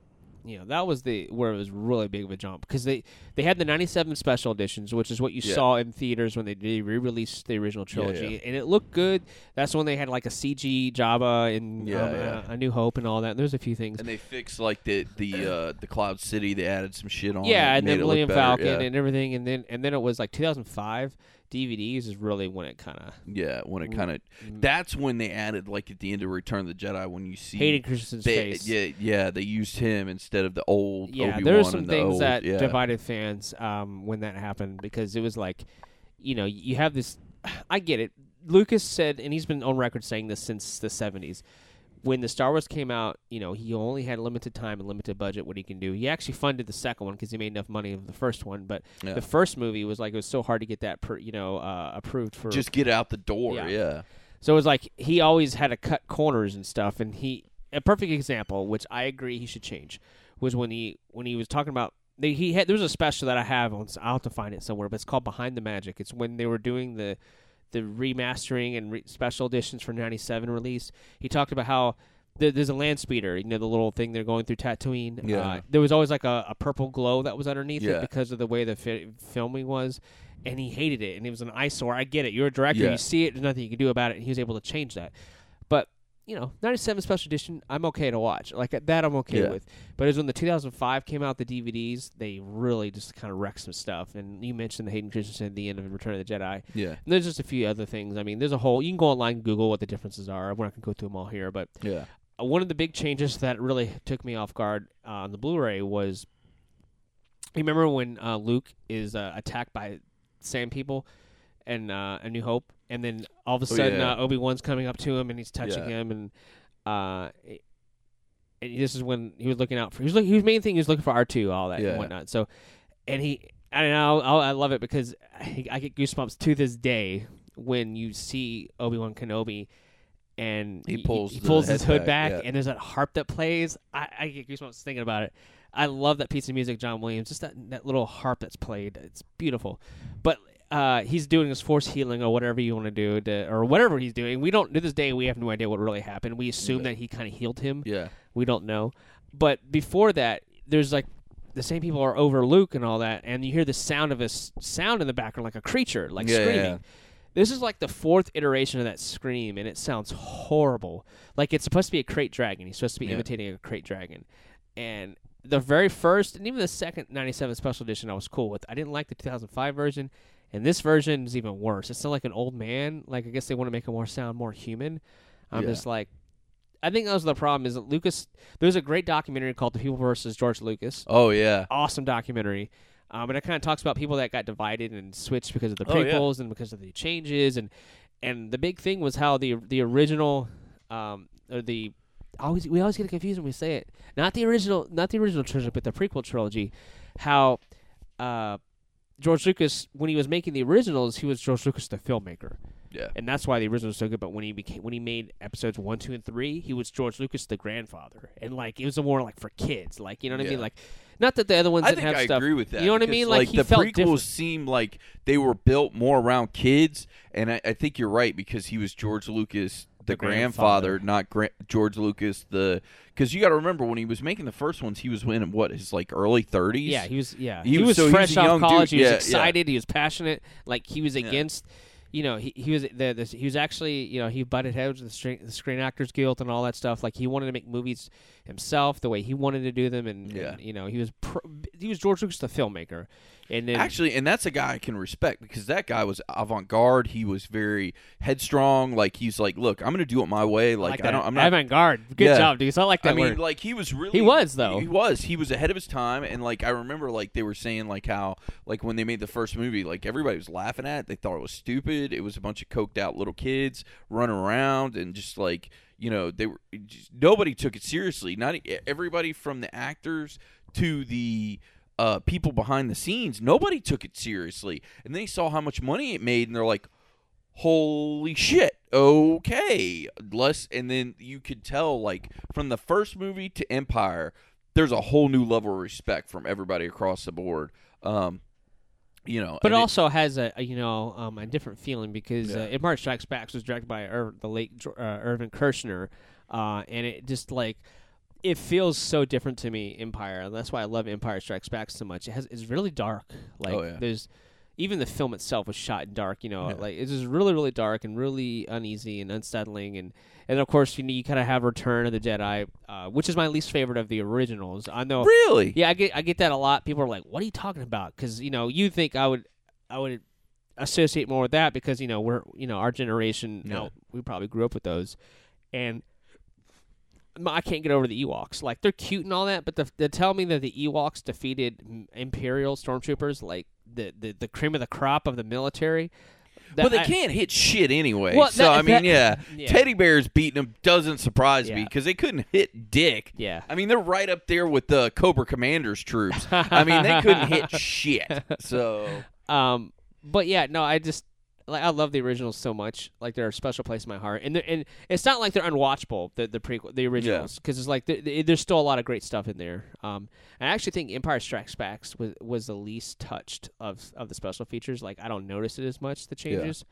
you know, that was the where it was really big of a jump because they they had the '97 special editions, which is what you Yeah. saw in theaters when they re-released the original trilogy, yeah. and it looked good. That's when they had like a CG Jabba and Yeah, um, yeah. Uh, a New Hope and all that. There's a few things. And they fixed like the the uh, the Cloud City. They added some shit on. yeah, it, and then Millennium Falcon yeah. and everything, and then and then it was like 2005 DVDs is really when it kind of yeah, when it kind of Mm. that's when they added like at the end of Return of the Jedi when you see Hayden Christensen's they, face. yeah yeah they used him instead of the old yeah, Obi-Wan there were some things old- that yeah. divided fans um, when that happened because it was like, you know, you have this. I get it. Lucas said, and he's been on record saying this since the '70s. When the Star Wars came out, you know, he only had limited time and limited budget. What he can do, he actually funded the second one because he made enough money of the first one. But Yeah. the first movie was like it was so hard to get that, per, you know, uh, approved for just get out the door. Yeah. Yeah, So it was like he always had to cut corners and stuff. And he a perfect example, which I agree he should change, was when he when he was talking about they, he had there was a special that I have on I'll have to find it somewhere, but it's called Behind the Magic. It's when they were doing the the remastering and re- special editions for '97 release. He talked about how. there- There's a land speeder, you know, the little thing they're going through Tatooine. Yeah. Uh, there was always like a, a purple glow that was underneath Yeah. it because of the way the fi- filming was, and he hated it. And it was an eyesore. I get it. You're a director. Yeah. You see it. There's nothing you can do about it. And he was able to change that. You know, 97 special edition, I'm okay to watch. Like that, I'm okay Yeah. with. But it was when the 2005 came out, the DVDs, they really just kind of wrecked some stuff. And you mentioned the Hayden Christensen at the end of Return of the Jedi. yeah, And there's just a few other things. I mean, there's a whole. You can go online and Google what the differences are. We're not gonna go through them all here, but yeah. uh, one of the big changes that really took me off guard uh, on the Blu-ray was, you remember when uh, Luke is uh, attacked by sand people, and uh, A New Hope, and then all of a Oh, sudden yeah. uh, Obi Wan's coming up to him and he's touching Yeah. him, and uh, it- and this is when he was looking out for. He was looking. His main thing he was looking for R two, all that Yeah. and whatnot. So, and he, I don't know, I I love it because I, I get goosebumps to this day when you see Obi Wan Kenobi and He pulls he, the pulls his hood back, back, and there's that harp that plays. I, I get goosebumps thinking about it. I love that piece of music, John Williams. Just that that little harp that's played. It's beautiful. But uh, he's doing his force healing or whatever you want to do, to, or whatever he's doing. We don't to this day we have no idea what really happened. We assume Yeah. that he kind of healed him. Yeah. We don't know. But before that, there's like the sand people are over Luke and all that, and you hear the sound of a s- sound in the background like a creature, like Yeah, screaming. yeah. This is like the fourth iteration of that scream, and it sounds horrible. Like it's supposed to be a krayt dragon. He's supposed to be imitating a krayt dragon, and the very first and even the second '97 special edition, I was cool with. I didn't like the 2005 version, and this version is even worse. It's sounds like an old man. Like I guess they want to make him more sound more human. I'm Yeah. just like, I think that was the problem. Is that Lucas? There's a great documentary called "The People versus George Lucas." Oh yeah. Awesome documentary. Um, and it kind of talks about people that got divided and switched because of the Oh, yeah. prequels and because of the changes and and the big thing was how the the original um or the always we always get confused when we say it not the original not the original trilogy but the prequel trilogy how uh George Lucas when he was making the originals he was George Lucas the filmmaker Yeah. and that's why the original was so good. But when he became when he made episodes one, two, and three, he was George Lucas the grandfather, and like it was more like for kids, like you know what I mean, like not that the other ones I didn't have I stuff. agree with that. You know what I mean? Like, he the prequels different. seem like they were built more around kids, and I, I think you're right because he was George Lucas, the, The grandfather, grandfather. not gra- George Lucas the. Because you got to remember when he was making the first ones, he was in what his like early 30s. Yeah, he was. Yeah, He he, was- was, so fresh off young dude. college. He was yeah. excited. He was passionate. Like he was Yeah. against. You know, he he was the, the he was actually you know he butted heads with the Screen, the Screen Actors Guild and all that stuff. Like he wanted to make movies himself the way he wanted to do them, and, Yeah. and, you know he was pro, he was George Lucas the filmmaker, and then Actually, and that's a guy I can respect because that guy was avant garde. He was very headstrong. Like he's like, look, I'm going to do it my way. Like, I don't. I'm not. avant garde. Good Yeah. job, dude. So I like that I mean, word. like he was really. He was, though. He was. He was ahead of his time, and like I remember, like they were saying, like how, like when they made the first movie, like everybody was laughing at. it. They thought it was stupid. It was a bunch of coked out little kids running around and just like you know they were. Just, nobody took it seriously. Not everybody from the actors to the. Uh, people behind the scenes, nobody took it seriously, and they saw how much money it made, and they're like, holy shit okay. Less and then you could tell like from the first movie to empire there's a whole new level of respect from everybody across the board. Um you know but and it- also has a, a you know um, a different feeling because Yeah. uh, Empire Strikes Back was directed by Ir- the late uh, Irvin Kershner, uh, and it just like it feels so different to me. Empire, and that's why I love Empire Strikes Back so much. It has it's really dark. Like Oh, yeah. there's even the film itself was shot in dark. You know, Yeah. like it's just really really dark and really uneasy and unsettling. And and of course you know, you kind of have Return of the Jedi, uh, which is my least favorite of the originals. I know. really Yeah, I get I get that a lot. People are like, "What are you talking about?" Because you know, you think I would I would associate more with that because you know we're you know our generation Yeah. now we probably grew up with those, and I can't get over the Ewoks. Like they're cute and all that, but the, they tell me that the Ewoks defeated Imperial stormtroopers, like the, the the cream of the crop of the military. That but they I- can't hit shit anyway Well, so that- i mean that- yeah, yeah. teddy bears beating them doesn't surprise me because they couldn't hit dick Yeah. I mean, they're right up there with the Cobra Commander's troops. I mean, they couldn't hit shit. So Um, but yeah, no, I just like I love the originals so much. Like they're a special place in my heart, and and it's not like they're unwatchable. The the prequel, the originals, because it's like th th- there's still a lot of great stuff in there. Um, I actually think Empire Strikes Back was was the least touched of of the special features. Like I don't notice it as much the changes.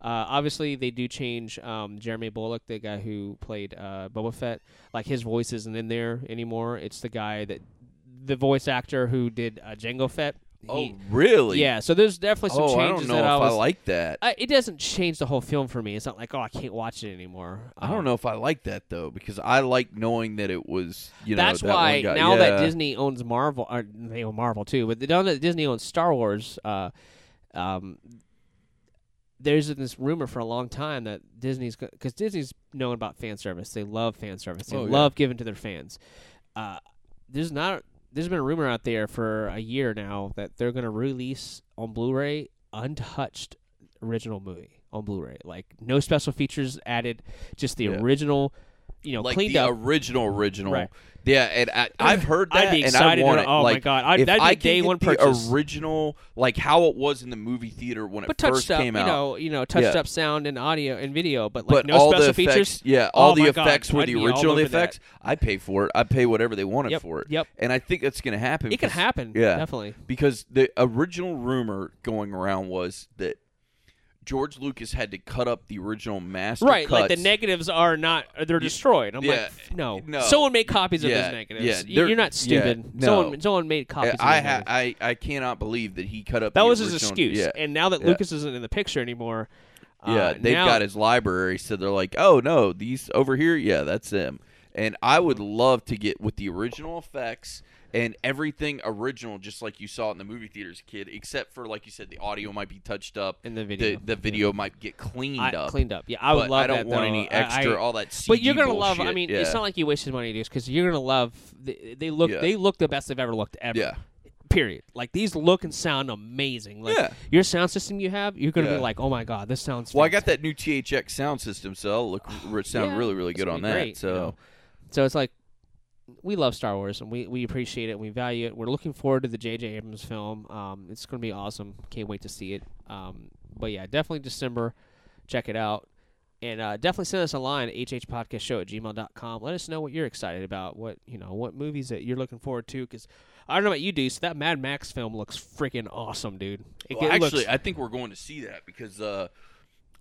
Uh, obviously, they do change. Um, Jeremy Bulloch, the guy who played uh, Boba Fett, like his voice isn't in there anymore. It's the guy that the voice actor who did uh, Jango Fett. Oh, really? yeah, so there's definitely some Oh, I changes don't know that if I was. I like that. I, it doesn't change the whole film for me. It's not like oh I can't watch it anymore. I don't Um, know if I like that though because I like knowing that it was you know That's that why guy. now that Disney owns Marvel, or they own Marvel too, but now that Disney owns Star Wars, uh, um, there's this rumor for a long time that Disney's because Disney's known about fan service. They love fan service. They Oh, yeah. love giving to their fans. Uh, there's not. There's been a rumor out there for a year now that they're going to release on Blu-ray untouched original movie on Blu-ray. Like no special features added, just the Yeah. original you know like cleaned the up. original original. Right. Yeah, and I, I've heard that, I'd be and I want to- it. oh my God, I'd- if that'd I day one the original, like how it was in the movie theater when it but first touched up, came you out. know, you know, touched Yeah. up sound and audio and video, but like but no all special the effects, features. yeah, oh all Oh the my God, effects were I'd the original that. effects. I pay for it. I pay whatever they wanted Yep, for it. yep. And I think that's going to happen. It can happen. Yeah, definitely. because the original rumor going around was that George Lucas had to cut up the original master Right, cuts. like the negatives are not they're destroyed. I'm yeah, like, no. no. Someone made copies of Yeah, those negatives. yeah, they're- You're not stupid. no. Someone someone made copies. I of those ha- I I cannot believe that he cut up. That was his excuse. Yeah, And now that. Lucas isn't in the picture anymore, uh, yeah, they've now- got his library, so they're like, oh no, these over here, yeah, that's him. And I would love to get with the original effects and everything original, just like you saw in the movie theaters, kid. Except for like you said, the audio might be touched up, in the video. the the video might get cleaned I, up. cleaned up. Yeah, I would love I don't that. want though. any extra, I- all that. CG but you're gonna love. I mean, yeah. it's not like you wasted money, dude, because you're gonna love. They, they look. Yeah. They look the best they've ever looked ever. yeah, Period. Like these look and sound amazing. Like Yeah. your sound system you have, you're gonna Yeah. be like, oh my god, this sounds. Well, I got that new THX sound system, so it'll look sound Yeah, really, really good on that. great, so you know. So it's like we love Star Wars and we, we appreciate it and we value it. We're looking forward to the J.J. Abrams film. Um, it's going to be awesome. Can't wait to see it. Um, but yeah, definitely December. Check it out. And uh, definitely send us a line at hhpodcastshow at gmail.com. Let us know what you're excited about, what you know, what movies that you're looking forward to. Because I don't know about you, Deuce. That Mad Max film looks freaking awesome, dude. It, Well, it actually, looks, I think we're going to see that because uh,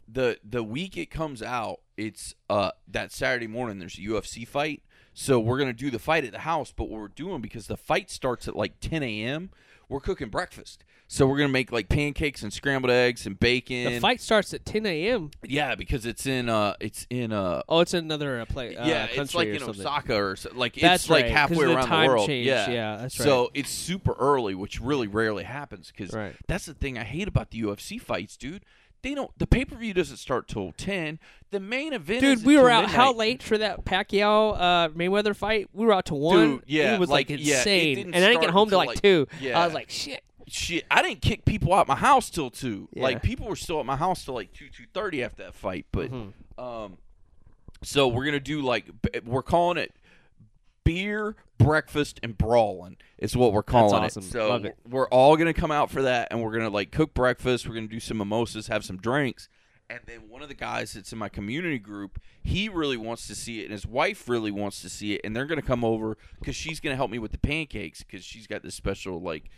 the the week it comes out, it's uh, that Saturday morning. There's a UFC fight, so we're gonna do the fight at the house. But what we're doing because the fight starts at like 10 a.m. We're cooking breakfast, so we're gonna make like pancakes and scrambled eggs and bacon. the fight starts at 10 a.m. yeah, because it's in uh, it's in uh. Oh, it's another uh, play. Uh, yeah, it's like in something. Osaka or so, like That's it's like halfway the around the world. change. Yeah, Yeah, that's right. So it's super early, which really rarely happens because Right. that's the thing I hate about the UFC fights, dude. They don't. The pay per view doesn't start till ten. The main event, Dude, we were out how late for that Pacquiao uh, Mayweather fight? We were out to one. Dude, yeah, it was like, like, insane, didn't and I didn't get home till like, like- two. yeah. I was like, shit. Shit, I didn't kick people out my house till two. Yeah. Like people were still at my house till like two two thirty after that fight. But Mhm. um, so we're gonna do like we're calling it beer, breakfast, and brawling. Is what we're calling awesome. it. So Love it. we're all gonna come out for that, and we're gonna like cook breakfast. We're gonna do some mimosas, have some drinks. And then one of the guys that's in my community group, he really wants to see it, and his wife really wants to see it, and they're gonna come over because she's gonna help me with the pancakes because she's got this special like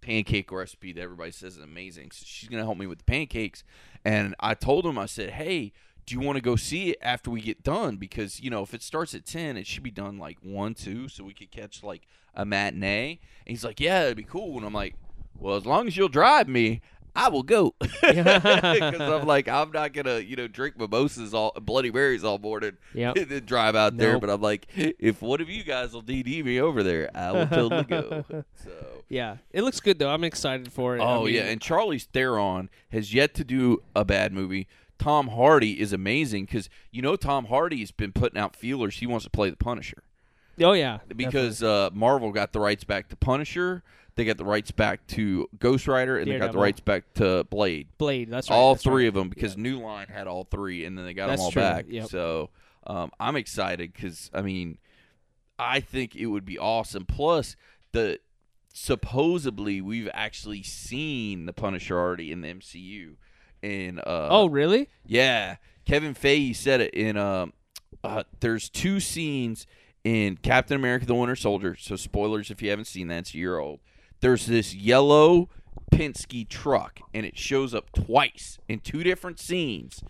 pancake recipe that everybody says is amazing. So she's gonna help me with the pancakes. And I told him, I said, Hey, do you want to go see it after we get done? Because, you know, if it starts at ten, it should be done like one, two, so we could catch like a matinee. And he's like, Yeah, it'd be cool. And I'm like, Well, as long as you'll drive me, I will go. Because I'm like, I'm not gonna, you know, drink mimosas all Bloody Marys all morning Yep. and then drive out there. But I'm like, if one of you guys will DD me over there, I will totally go. So Yeah, it looks good though. I'm excited for it. I Oh mean, yeah, and Charlize Theron has yet to do a bad movie. Tom Hardy is amazing because you know Tom Hardy's been putting out feelers. He wants to play the Punisher oh yeah, because uh, Marvel got the rights back to Punisher. They got the rights back to Ghost Rider, and they got the rights back to Blade. Blade. That's right. all that's three right. of them because New Line had all three, and then they got That's them all true, back. yep. So um, I'm excited because I mean, I think it would be awesome. Plus, the supposedly we've actually seen the Punisher already in the MCU, and uh, Oh really? yeah, Kevin Feige said it in um uh, there's two scenes in Captain America the Winter Soldier. So spoilers if you haven't seen that, it's a year old. There's this yellow Penske truck and it shows up twice in two different scenes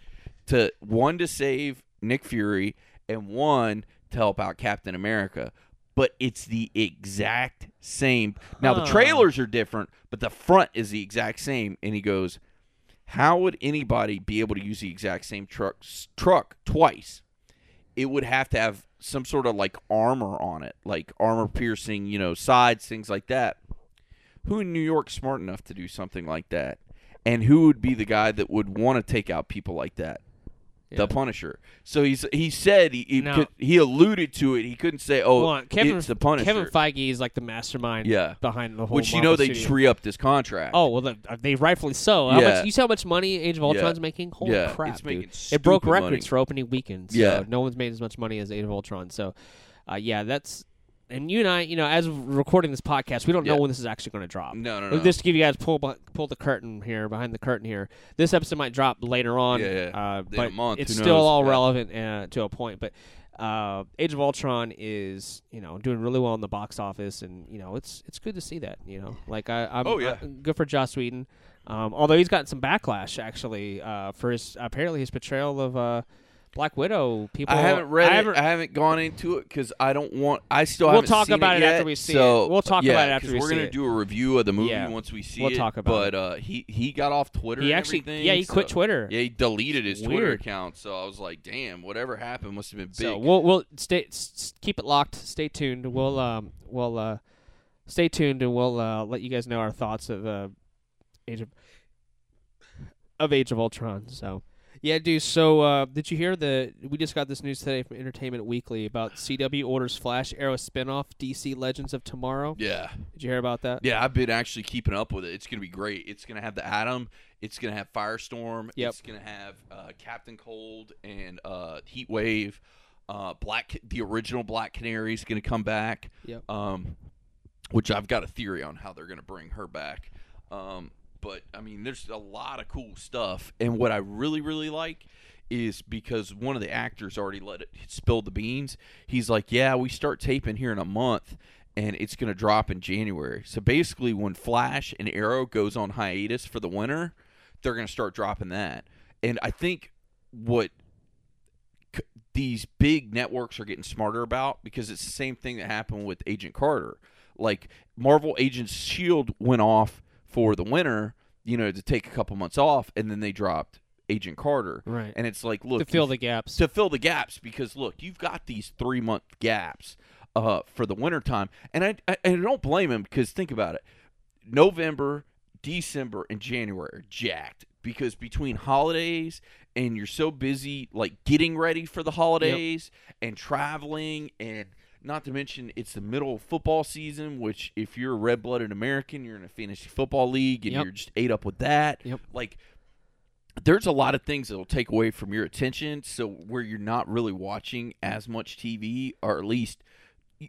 to one to save Nick Fury and one to help out Captain America. But it's the exact same. Now the trailers are different, but the front is the exact same. And he goes, how would anybody be able to use the exact same truck truck twice? It would have to have some sort of like armor on it, like armor piercing, you know, sides, things like that. Who in New York smart enough to do something like that? And who would be the guy that would want to take out people like that? Yeah. the Punisher. So he's he said he he, No. could, he alluded to it. He couldn't say, "Oh, Hold on, Kevin, it's the Punisher." Kevin Feige is like the mastermind Yeah. behind the whole. which you Marvel know they studio. just re upped this contract. Oh well, the, they rightfully so. How Yeah. much, you see how much money Age of Yeah. Ultron's making? Holy Yeah, crap, it's making dude! It broke stupid records money. for opening weekend. So Yeah. no one's made as much money as Age of Ultron. So, uh, yeah, that's. And you and I, you know, as we're recording this podcast, we don't know when this is actually going to drop. no, no, no. Just to give you guys pull pull the curtain here behind the curtain here. This episode might drop later on, Yeah, yeah. Uh, but month, it's still all Yeah. relevant uh, to a point. But uh, Age of Ultron is you know doing really well in the box office, and you know it's it's good to see that. You know, like I, I'm Oh, yeah. I- good for Joss Whedon. Um, although he's gotten some backlash actually uh, for his apparently his portrayal of uh, Black Widow. People, I haven't read I it. haven't- I haven't gone into it because I don't want. I still We'll haven't talk seen about it yet, after we see so, it. We'll talk yeah, about it after we see it. we're see gonna it. do a review of the movie Yeah. once we see We'll it. talk about but uh, he he got off Twitter. he and actually, yeah, he quit Twitter. Yeah, he deleted his Twitter account. So I was like, damn, whatever happened must have been big. So we'll we'll stay s- keep it locked. Stay tuned. We'll um we'll uh stay tuned and we'll uh let you guys know our thoughts of uh Age of of Age of Ultron. So yeah, dude. So uh did you hear the? We just got this news today from Entertainment Weekly about CW orders Flash Arrow spinoff DC Legends of Tomorrow. yeah, Did you hear about that? yeah, I've been actually keeping up with it. It's gonna be great. It's gonna have the Atom. It's gonna have Firestorm. Yep. It's gonna have uh, Captain Cold and uh, Heat Wave. Uh, Black, the original Black Canary is gonna come back. Yep. um, which I've got a theory on how they're going to bring her back. Um, but I mean, there's a lot of cool stuff, and what I really, really like is because one of the actors already let it spill the beans. He's like, "Yeah, we start taping here in a month." And it's going to drop in January. So basically, when Flash and Arrow goes on hiatus for the winter, they're going to start dropping that. And I think what c- these big networks are getting smarter about because it's the same thing that happened with Agent Carter. Like Marvel Agents Shield went off for the winter, you know, to take a couple months off, and then they dropped Agent Carter. Right. And it's like, look, to fill the gaps. to fill the gaps because look, you've got these three month gaps uh, for the wintertime. And I, I, I don't blame him because think about it. November, December, and January are jacked because between holidays and you're so busy like getting ready for the holidays and traveling and not to mention it's the middle of football season, which if you're a red blooded American, you're in a fantasy football league and Yep. you're just ate up with that. Yep. Like there's a lot of things that'll take away from your attention so where you're not really watching as much tv or at least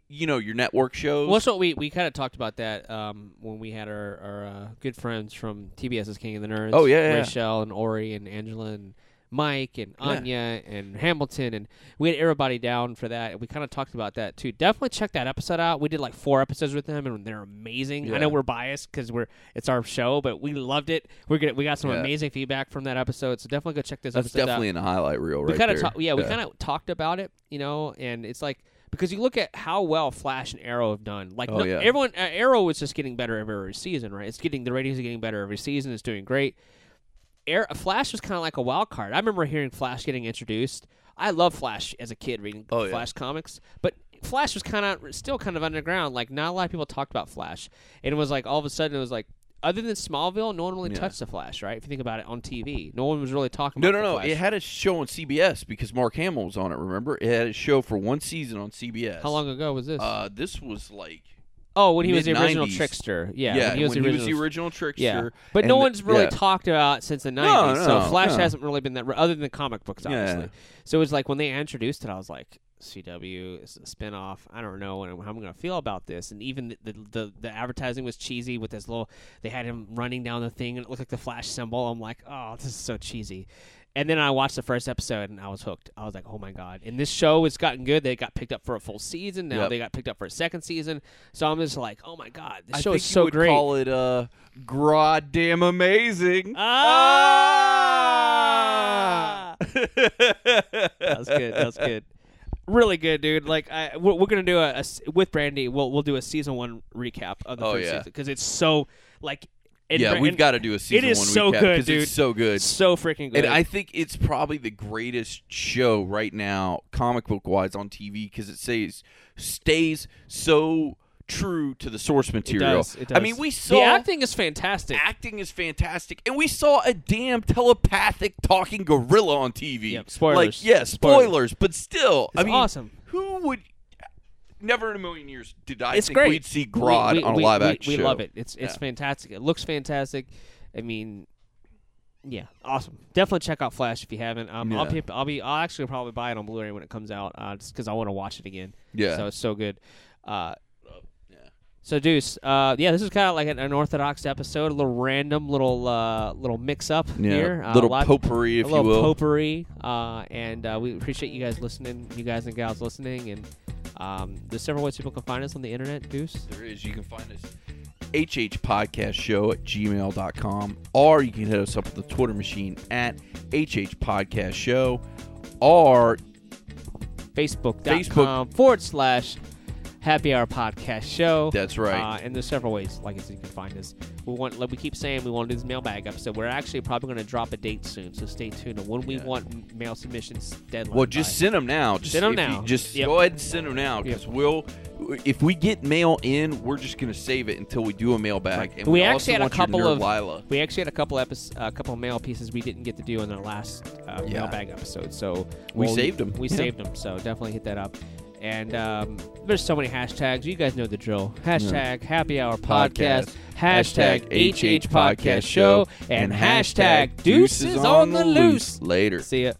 you know your network shows Well, that's what we, we kind of talked about that um, when we had our, our uh, good friends from TBS's King of the Nerds. Oh, yeah, yeah. Rachel and Ori and Angela and Mike and Yeah. Anya and Hamilton and we had everybody down for that. And we kind of talked about that too. Definitely check that episode out. We did like four episodes with them and they're amazing. I know we're biased because we're it's our show, but we loved it. We're gonna, we got some Yeah. amazing feedback from that episode, so definitely go check this that's episode out definitely in the highlight reel right we kind of yeah, we kind of talked about it, you know, and it's like because you look at how well Flash and Arrow have done. Like Oh, no, yeah. everyone, uh, Arrow is just getting better every, every season, right? It's getting the ratings are getting better every season. It's doing great. Air, Flash was kind of like a wild card. I remember hearing Flash getting introduced. I love Flash as a kid reading Oh, yeah. Flash comics, but Flash was kind of still kind of underground. Like not a lot of people talked about Flash, and it was like all of a sudden it was like. Other than Smallville, no one really Yeah. touched the Flash, right? If you think about it on TV, no one was really talking no about no the no it had a show on cbs because mark hamill was on it remember it had a show for one season on cbs How long ago was this? uh this was like Oh, when he was the original mid-nineties. trickster. Yeah, yeah, when he was the original. original trickster yeah, but and no the- one's really yeah. talked about since the No, nineties. so no, Flash no. hasn't really been that other than the comic books, Yeah. obviously. So it was like when they introduced it, I was like, CW is a spinoff. I don't know and how I'm going to feel about this. And even the, the the the advertising was cheesy with this little. They had him running down the thing and it looked like the Flash symbol. I'm like, oh, this is so cheesy. And then I watched the first episode and I was hooked. I was like, oh my god! And this show has gotten good. They got picked up for a full season. Now Yep. they got picked up for a second season. So I'm just like, oh my god, this I show is so would great. call it uh goddamn amazing Ah! that was good. That was good. Really good, dude. Like I, we're, we're gonna do a with Brandy. We'll we'll do a season one recap of the Oh, first yeah. season because it's so like. And yeah we've got to do a season is one so recap good, dude. it's so good so freaking good. And I think it's probably the greatest show right now, comic book wise, on TV because it says stays so true to the source material. does, it does. I mean, we saw the acting is fantastic. acting is fantastic, and we saw a damn telepathic talking gorilla on TV. Yep, spoilers. Like, yeah, Spoilers. spoilers, but still, It's I mean, awesome. Who would? Never in a million years did I it's think great. we'd see We- Grodd we, on a we- live we- action we show. love it. It's it's Yeah. fantastic. It looks fantastic. I mean, yeah, awesome. Definitely check out Flash if you haven't. Um, I'll be I'll be I'll actually probably buy it on Blu-ray when it comes out, uh, just because I want to watch it again. Yeah. So it's so good. Uh, yeah. so Deuce, uh, yeah, this is kind of like an unorthodox episode, a little random, little uh, little mix up Yeah, here, uh, little a lot- potpourri, if a you little will. potpourri, uh, and uh, we appreciate you guys listening, you guys and gals listening, and um, there's several ways people can find us on the internet. Deuce. There is. You can find us HH Podcast Show at gmail.com, or you can hit us up at the Twitter machine at HH Podcast Show, or Facebook.com forward slash happy hour podcast show. that's right. Uh, and there's several ways, like I said, you can find us. We want, like we keep saying, we want to do this mailbag episode. We're actually probably going to drop a date soon, so stay tuned. And when we Yeah. want mail submissions deadline. well, just by. send them now. Just Send 'em if you- now. just Yep. go ahead and send them now because we'll. If we get mail in, we're just going to save it until we do a mailbag. Right. And We we, actually had a couple of- Lila. we actually had a couple episodes, a couple of mail pieces we didn't get to do in our last uh, Yeah. mailbag episode. So We we'll- saved 'em. We Yeah. saved them. So definitely hit that up. And um, there's so many hashtags. You guys know the drill. Hashtag Happy Hour Podcast. Hashtag HH Podcast Show. And hashtag Deuces on the Loose. Later. See ya.